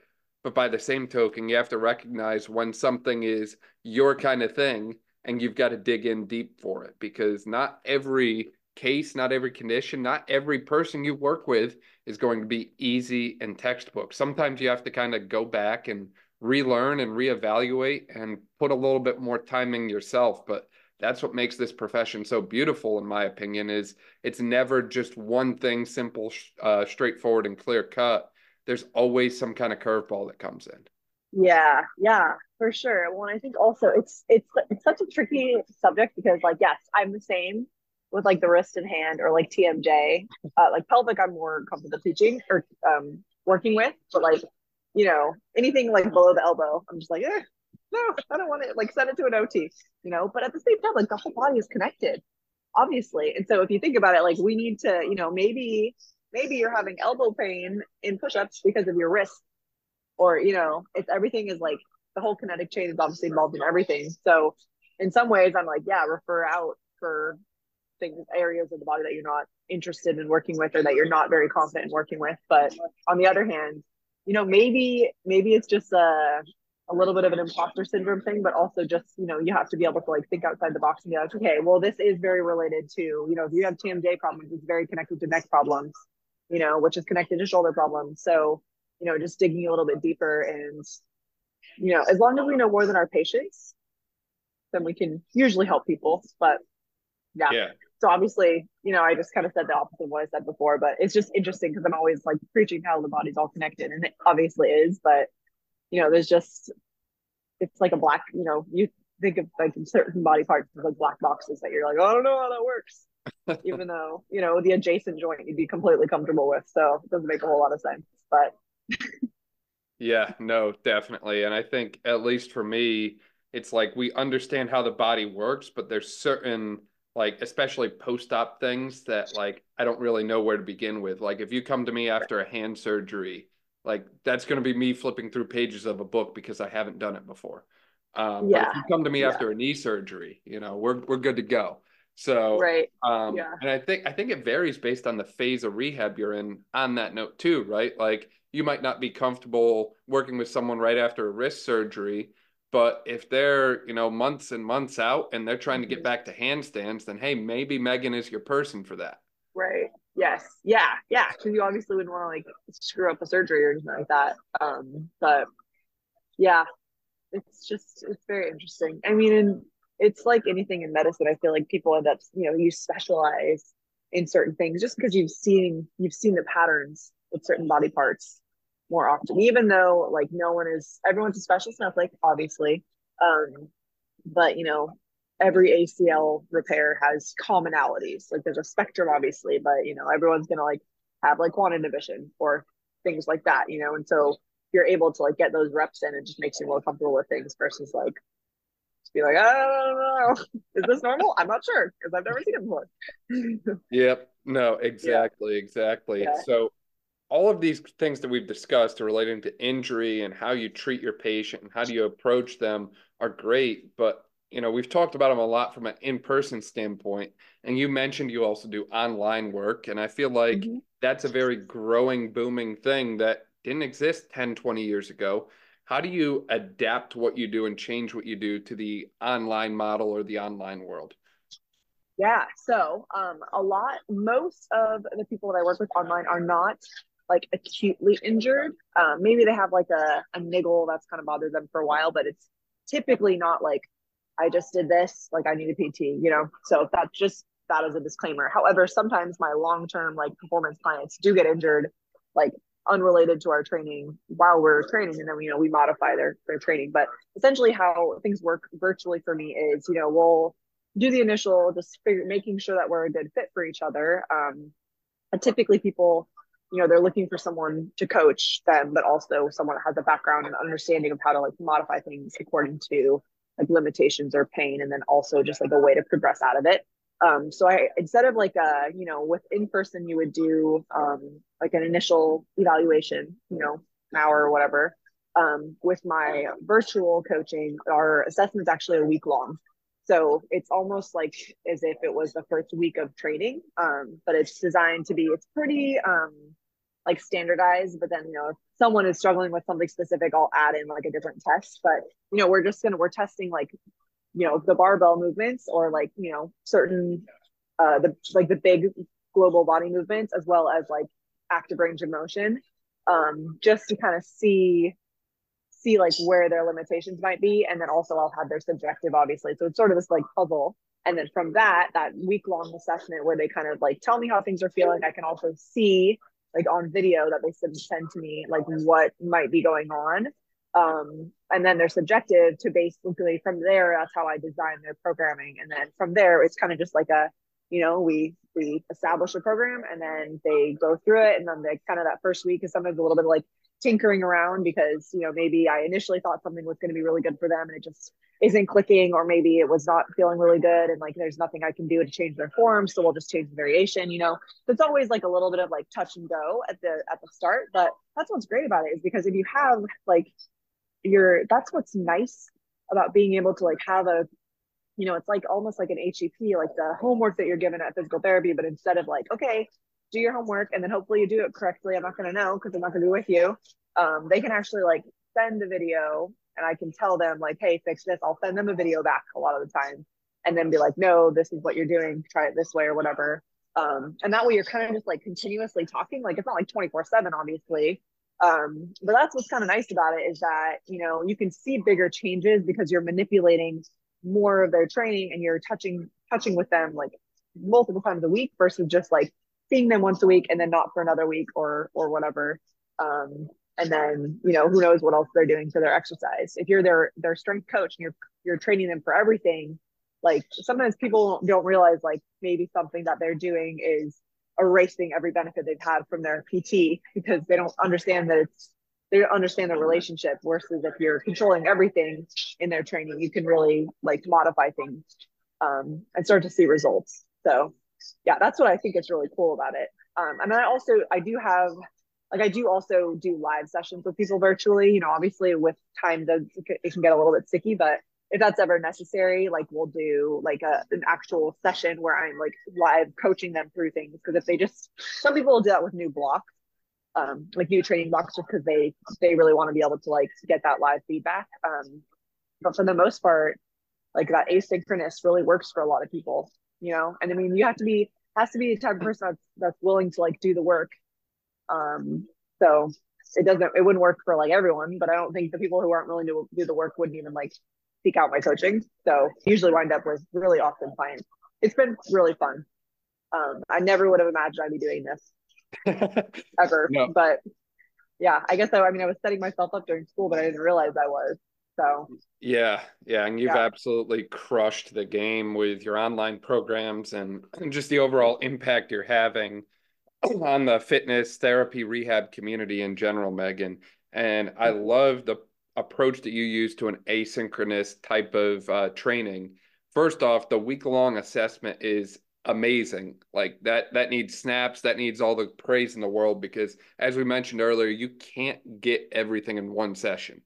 But by the same token, you have to recognize when something is your kind of thing and you've got to dig in deep for it because not every case, not every condition, not every person you work with is going to be easy and textbook. Sometimes you have to kind of go back and relearn and reevaluate and put a little bit more time in yourself. But that's what makes this profession so beautiful, in my opinion, is it's never just one thing, simple, uh, straightforward, and clear cut. There's always some kind of curveball that comes in. Yeah, yeah, for sure. Well, I think also it's it's it's such a tricky subject because, like, yes, I'm the same with like the wrist and hand or like TMJ. Uh, like pelvic, I'm more comfortable teaching or um, working with, but like you know anything like below the elbow, I'm just like, eh, no, I don't want to Like send it to an OT, you know. But at the same time, like the whole body is connected, obviously. And so if you think about it, like we need to, you know, maybe maybe you're having elbow pain in push-ups because of your wrist, or you know, it's everything is like the whole kinetic chain is obviously involved in everything. So in some ways, I'm like, yeah, refer out for things, areas of the body that you're not interested in working with or that you're not very confident in working with. But on the other hand, you know, maybe maybe it's just a a little bit of an imposter syndrome thing, but also just, you know, you have to be able to like think outside the box and be like, okay, well, this is very related to, you know, if you have TMJ problems, it's very connected to neck problems, you know, which is connected to shoulder problems. So, you know, just digging a little bit deeper and, you know, as long as we know more than our patients, then we can usually help people. But yeah. yeah. So obviously, you know, I just kind of said the opposite of what I said before, but it's just interesting because I'm always like preaching how the body's all connected, and it obviously is. But you know, there's just it's like a black, you know, you think of like certain body parts as like black boxes that you're like, oh, I don't know how that works. Even though, you know, the adjacent joint you'd be completely comfortable with. So it doesn't make a whole lot of sense. But yeah, no, definitely. And I think at least for me, it's like we understand how the body works, but there's certain like especially post-op things that like I don't really know where to begin with. Like if you come to me after a hand surgery, like that's going to be me flipping through pages of a book because I haven't done it before. Um, yeah. But if you come to me yeah. after a knee surgery, you know, we're we're good to go. So right. Um, yeah. And I think I think it varies based on the phase of rehab you're in. On that note, too, right? Like you might not be comfortable working with someone right after a wrist surgery, but if they're you know months and months out and they're trying to get mm-hmm. back to handstands, then hey, maybe Meghan is your person for that. Right. Yes. Yeah. Yeah. Because you obviously wouldn't want to like screw up a surgery or anything like that. Um, but yeah, it's just it's very interesting. I mean, it's like anything in medicine. I feel like people end up, you know, you specialize in certain things just because you've seen you've seen the patterns with certain body parts more often. Even though like no one is everyone's a specialist like obviously. Um, but you know, every ACL repair has commonalities. Like there's a spectrum, obviously, but you know, everyone's gonna like have like quad inhibition or things like that, you know. And so you're able to like get those reps in, it just makes you more comfortable with things versus like just be like, I don't know, is this normal? I'm not sure because I've never seen it before. yep. No, exactly, yeah. exactly. Yeah. So all of these things that we've discussed relating to injury and how you treat your patient and how do you approach them are great, but you know, we've talked about them a lot from an in-person standpoint. And you mentioned you also do online work. And I feel like mm-hmm. that's a very growing, booming thing that didn't exist 10, 20 years ago. How do you adapt what you do and change what you do to the online model or the online world? Yeah. So um, a lot, most of the people that I work with online are not like acutely injured. Um, maybe they have like a, a niggle that's kind of bothered them for a while, but it's typically not like I just did this, like I need a PT, you know? So that's just that as a disclaimer. However, sometimes my long term like performance clients do get injured, like unrelated to our training while we're training and then you know we modify their their training but essentially how things work virtually for me is you know we'll do the initial just figure, making sure that we're a good fit for each other um and typically people you know they're looking for someone to coach them but also someone that has a background and understanding of how to like modify things according to like limitations or pain and then also just like a way to progress out of it. Um, so I instead of like a you know with in person you would do um, like an initial evaluation you know an hour or whatever. Um, with my virtual coaching our assessment is actually a week long. So it's almost like as if it was the first week of training um, but it's designed to be it's pretty um, like standardized but then you know someone is struggling with something specific i'll add in like a different test but you know we're just gonna we're testing like you know the barbell movements or like you know certain uh the like the big global body movements as well as like active range of motion um just to kind of see see like where their limitations might be and then also i'll have their subjective obviously. So it's sort of this like puzzle. And then from that that week long assessment where they kind of like tell me how things are feeling i can also see like on video that they send to me like what might be going on. Um, and then they're subjective to basically from there that's how i design their programming. And then from there it's kind of just like a you know we we establish a program and then they go through it. And then they kind of that first week is sometimes a little bit like tinkering around because you know maybe I initially thought something was going to be really good for them and it just isn't clicking or maybe it was not feeling really good and like there's nothing I can do to change their form so we'll just change the variation you know? It's always like a little bit of like touch and go at the at the start but that's what's great about it is because if you have like your that's what's nice about being able to like have a you know it's like almost like an HEP like the homework that you're given at physical therapy but instead of like okay do your homework and then hopefully you do it correctly. I'm not going to know because I'm not going to be with you. Um, they can actually like send a video and I can tell them like, hey, fix this. I'll send them a video back a lot of the time and then be like, no, this is what you're doing. Try it this way or whatever. Um, and that way you're kind of just like continuously talking. Like it's not like 24 seven, obviously. Um, but that's what's kind of nice about it is that, you know, you can see bigger changes because you're manipulating more of their training and you're touching, touching with them like multiple times a week versus just like seeing them once a week and then not for another week or or whatever. Um, and then you know who knows what else they're doing for their exercise. If you're their their strength coach and you're you're training them for everything like sometimes people don't realize like maybe something that they're doing is erasing every benefit they've had from their pt because they don't understand that it's they don't understand the relationship versus if you're controlling everything in their training you can really like modify things um, and start to see results. So yeah, that's what I think is really cool about it. Um, and I also I do have like I do also do live sessions with people virtually. You know, obviously with time does it can get a little bit sticky, but if that's ever necessary, like we'll do like a an actual session where I'm like live coaching them through things. Because if they just some people will do that with new blocks, um, like new training blocks, just because they they really want to be able to like get that live feedback. Um, but for the most part, like that asynchronous really works for a lot of people you know? And i mean you have to be has to be the type of person that's that's willing to like do the work. Um so it doesn't it wouldn't work for like everyone but i don't think the people who aren't willing to do the work wouldn't even like seek out my coaching. So usually wind up with really awesome clients. It's been really fun. Um i never would have imagined i'd be doing this ever no. but yeah i guess I, I mean i was setting myself up during school but i didn't realize i was so yeah, yeah, and you've yeah. absolutely crushed the game with your online programs and just the overall impact you're having on the fitness therapy rehab community in general, Meghan. And I mm-hmm. love the approach that you use to an asynchronous type of uh, training. First off, the week long assessment is amazing. Like that that needs snaps, that needs all the praise in the world because as we mentioned earlier, you can't get everything in one session.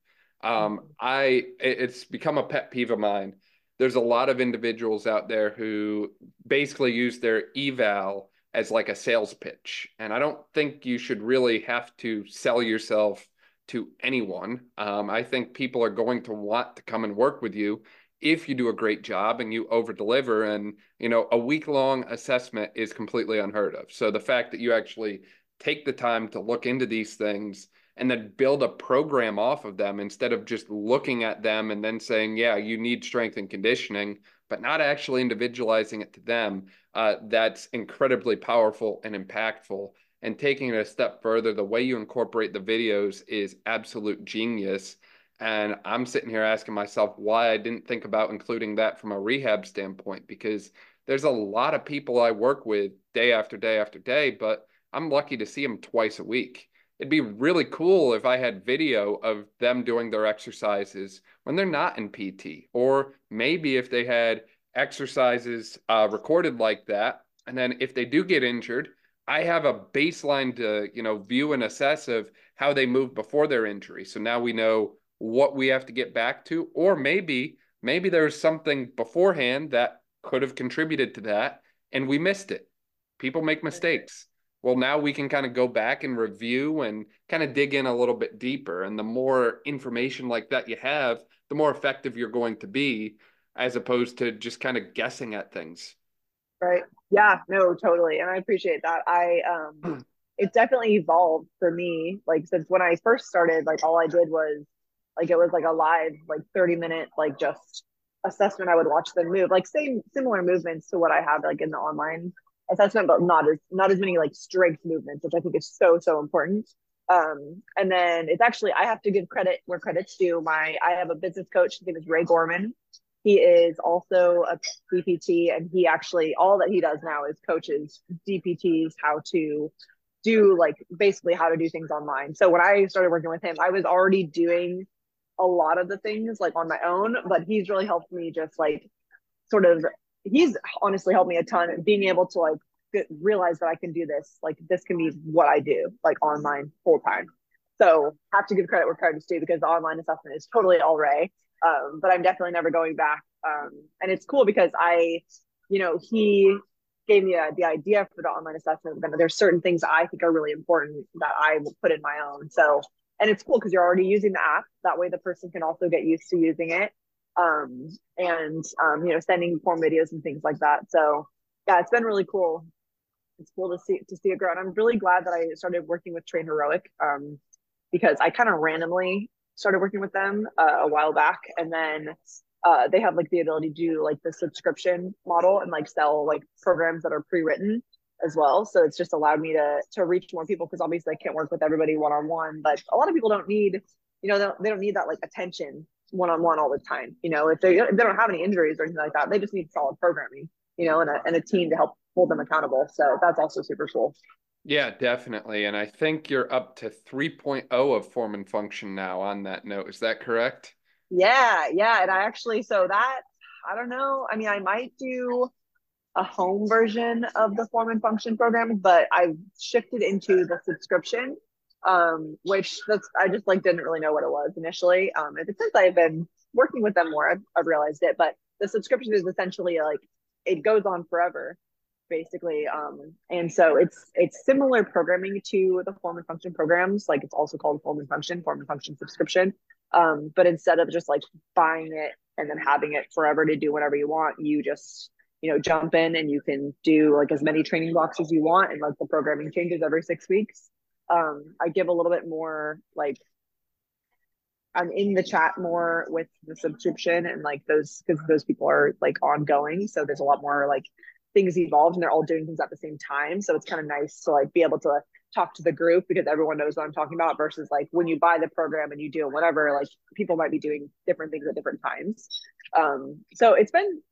Um, I it's become a pet peeve of mine. There's a lot of individuals out there who basically use their eval as like a sales pitch, and I don't think you should really have to sell yourself to anyone. Um, I think people are going to want to come and work with you if you do a great job and you over deliver and you know a week long assessment is completely unheard of so the fact that you actually take the time to look into these things and then build a program off of them instead of just looking at them and then saying, yeah, you need strength and conditioning, but not actually individualizing it to them. Uh, that's incredibly powerful and impactful. And taking it a step further, the way you incorporate the videos is absolute genius. And I'm sitting here asking myself why I didn't think about including that from a rehab standpoint, because there's a lot of people I work with day after day after day, but I'm lucky to see them twice a week it'd be really cool if I had video of them doing their exercises when they're not in PT, or maybe if they had exercises uh, recorded like that. And then if they do get injured, I have a baseline to, you know, view and assess of how they moved before their injury. So now we know what we have to get back to, or maybe, maybe there's something beforehand that could have contributed to that and we missed it. People make mistakes well now we can kind of go back and review and kind of dig in a little bit deeper. And the more information like that you have the more effective you're going to be as opposed to just kind of guessing at things. Right. Yeah no totally. And i appreciate that. I um it definitely evolved for me like since when i first started like all i did was like it was like a live like 30 minute like just assessment. I would watch them move like same similar movements to what i have like in the online assessment, but not as not as many like strength movements, which I think is so so important. Um, and then it's actually I have to give credit where credit's due. My I have a business coach. His name is Ray Gorman. He is also a DPT, and he actually all that he does now is coaches DPTs how to do like basically how to do things online. So when I started working with him, I was already doing a lot of the things like on my own, but he's really helped me just like sort of he's honestly helped me a ton being able to like realize that I can do this. Like this can be what I do like online full time. So have to give credit where credit is due because the online assessment is totally all Ray. Um, but I'm definitely never going back. Um, and it's cool because I, you know, he gave me a, the idea for the online assessment, but there's certain things I think are really important that I will put in my own. So, and it's cool because you're already using the app. That way the person can also get used to using it. Um, and, um, you know, sending form videos and things like that. So yeah, it's been really cool. It's cool to see, to see it grow. And I'm really glad that I started working with Train Heroic. Um, because I kind of randomly started working with them uh, a while back. And then uh, they have like the ability to do like the subscription model and like sell like programs that are pre-written as well. So it's just allowed me to to reach more people because obviously I can't work with everybody one on one, but a lot of people don't need, you know, they don't, they don't need that like attention one on one all the time. You know, if they if they don't have any injuries or anything like that, they just need solid programming, you know, and a and a team to help hold them accountable. So that's also super cool. Yeah, definitely. And I think you're up to 3.0 of form and function now on that note. Is that correct? Yeah, yeah. And I actually, so that, I don't know. I mean, I might do a home version of the form and function program, but I've shifted into the subscription, um, which that's, I just like didn't really know what it was initially. Um, and since I've been working with them more, I've, I've realized it, but the subscription is essentially like, it goes on forever basically. Um, and so it's it's similar programming to the form and function programs. Like it's also called form and function form and function subscription. Um, but instead of just like buying it and then having it forever to do whatever you want you just you know jump in and you can do like as many training blocks as you want and like the programming changes every six weeks um, i give a little bit more like I'm in the chat more with the subscription and like those because those people are like ongoing. So there's a lot more like things evolved and they're all doing things at the same time. So it's kind of nice to like be able to talk to the group because everyone knows what I'm talking about versus like when you buy the program and you do whatever, like people might be doing different things at different times. Um, so it's been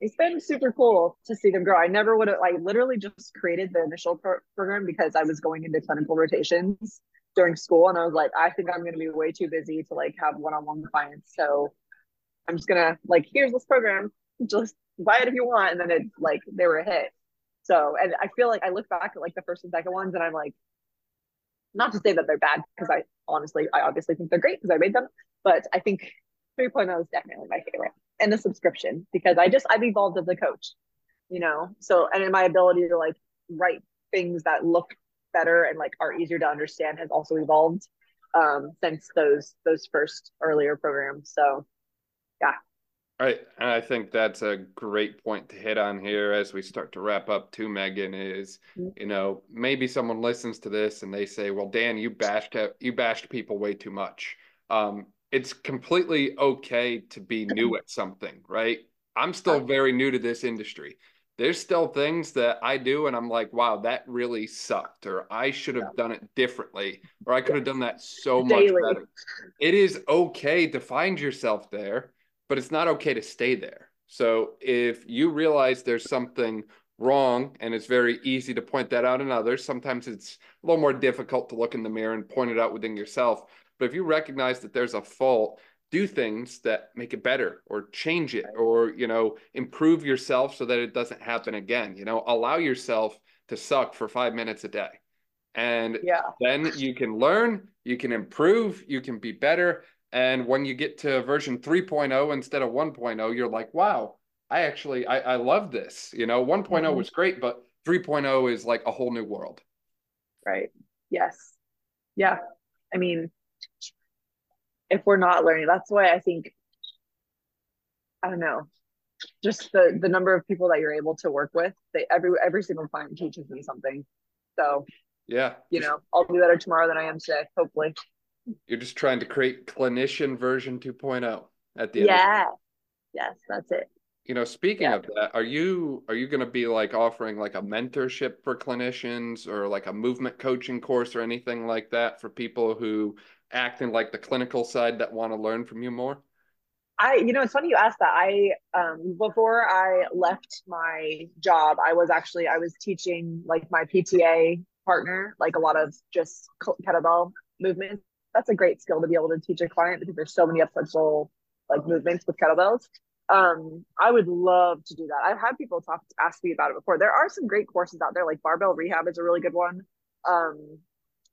it's been super cool to see them grow. I never would have like literally just created the initial pro- program because I was going into clinical rotations during school and I was like, I think I'm going to be way too busy to like have one-on-one clients. So I'm just gonna like, here's this program, just buy it if you want. And then it like they were a hit. So and I feel like I look back at like the first and second ones and I'm like, not to say that they're bad because I honestly I obviously think they're great because I made them, but I think 3.0 is definitely my favorite. And the subscription because I just I've evolved as a coach, you know. So and in my ability to like write things that look better and like are easier to understand has also evolved um since those those first earlier programs. So yeah, Right. And I think that's a great point to hit on here as we start to wrap up too, Meghan, is, mm-hmm. you know, maybe someone listens to this and they say, well, Dan, you bashed you bashed people way too much. Um, it's completely okay to be new at something, right? I'm still very new to this industry. There's still things that I do and I'm like, wow, that really sucked, or I should have done it differently, or I could have done that so much better. It is okay to find yourself there but it's not okay to stay there. So if you realize there's something wrong and it's very easy to point that out in others, sometimes it's a little more difficult to look in the mirror and point it out within yourself. But if you recognize that there's a fault, do things that make it better or change it or you know improve yourself so that it doesn't happen again you know allow yourself to suck for 5 minutes a day and yeah. then you can learn you can improve you can be better and when you get to version 3.0 instead of 1.0, you're like, wow, I actually, I, I love this. You know, one mm-hmm. was great, but 3.0 is like a whole new world. Right. Yes. Yeah. I mean, if we're not learning, that's why I think, I don't know, just the the number of people that you're able to work with, they every every single client teaches me something. So yeah, you know, I'll be better tomorrow than I am today, hopefully. You're just trying to create clinician version 2.0 at the end. Yeah. Yes, that's it. You know, speaking yeah. of that, are you are you going to be like offering like a mentorship for clinicians or like a movement coaching course or anything like that for people who act in like the clinical side that want to learn from you more? I, you know, it's funny you asked that. I, um, before I left my job, I was actually, I was teaching like my PTA partner, like a lot of just kettlebell movements. That's a great skill to be able to teach a client because there's so many upflexible like movements with kettlebells. Um, I would love to do that. I've had people talk ask me about it before. There are some great courses out there, like barbell rehab is a really good one. Um,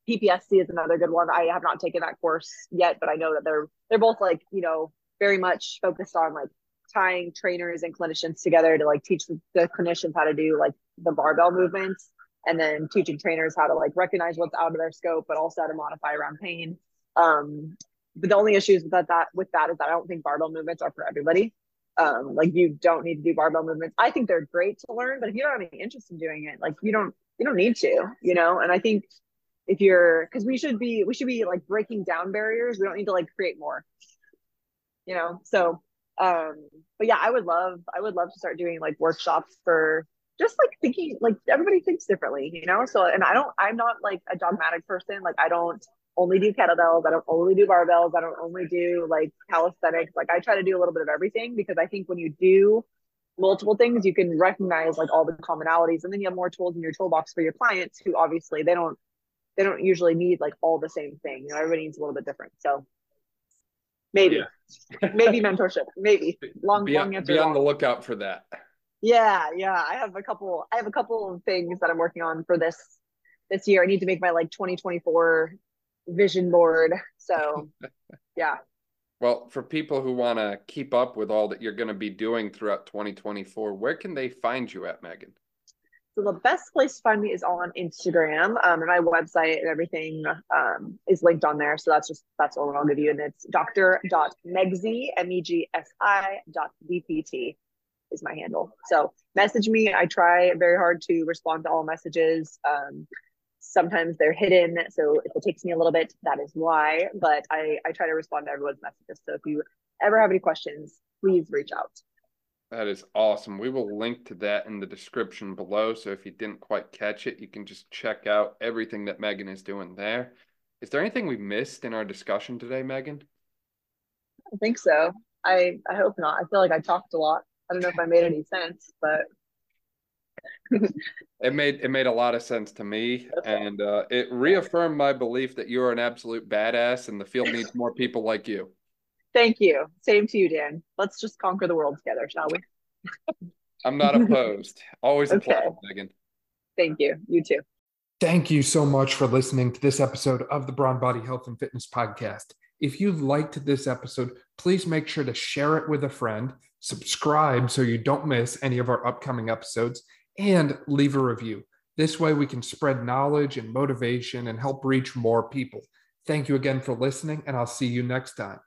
PPSC is another good one. I have not taken that course yet, but I know that they're they're both like you know very much focused on like tying trainers and clinicians together to like teach the, clinicians how to do like the barbell movements and then teaching trainers how to like recognize what's out of their scope but also how to modify around pain. Um but the only issues with that, that with that is that i don't think barbell movements are for everybody. Um like you don't need to do barbell movements. I think they're great to learn but if you don't have any interest in doing it like you don't you don't need to you know? And i think if you're because we should be we should be like breaking down barriers. We don't need to like create more. You know? So um but yeah i would love i would love to start doing like workshops for just like thinking like everybody thinks differently you know? So and i don't i'm not like a dogmatic person. Like i don't only do kettlebells. I don't only do barbells. I don't only do like calisthenics. Like i try to do a little bit of everything because i think when you do multiple things you can recognize like all the commonalities and then you have more tools in your toolbox for your clients who obviously they don't they don't usually need like all the same thing. You know everybody needs a little bit different. So maybe. Yeah. maybe mentorship. Maybe. Long be, long answer be on long. the lookout for that. Yeah yeah. I have a couple i have a couple of things that i'm working on for this this year. I need to make my like 2024 vision board. So yeah. Well for people who want to keep up with all that you're going to be doing throughout 2024 where can they find you at meghan so the best place to find me is on Instagram, um, and my website and everything um, is linked on there. So that's just that's all I'll give you, and it's Doctor Megsi M E G S I dot D P T is my handle. So message me. I try very hard to respond to all messages. Um, sometimes they're hidden, so if it takes me a little bit, that is why. But I I try to respond to everyone's messages. So if you ever have any questions, please reach out. That is awesome. We will link to that in the description below. So if you didn't quite catch it, you can just check out everything that Meghan is doing there. Is there anything we missed in our discussion today, Meghan? I think so. I I hope not. I feel like I talked a lot. I don't know if I made any sense, but it made it made a lot of sense to me, okay. and uh, it reaffirmed my belief that you're an absolute badass, and the field needs more people like you. Thank you. Same to you, Dan. Let's just conquer the world together, shall we? I'm not opposed. Always a okay. pleasure, Meghan. Thank you. You too. Thank you so much for listening to this episode of the Brawn Body Health and Fitness Podcast. If you liked this episode, please make sure to share it with a friend, subscribe so you don't miss any of our upcoming episodes, and leave a review. This way, we can spread knowledge and motivation and help reach more people. Thank you again for listening, and I'll see you next time.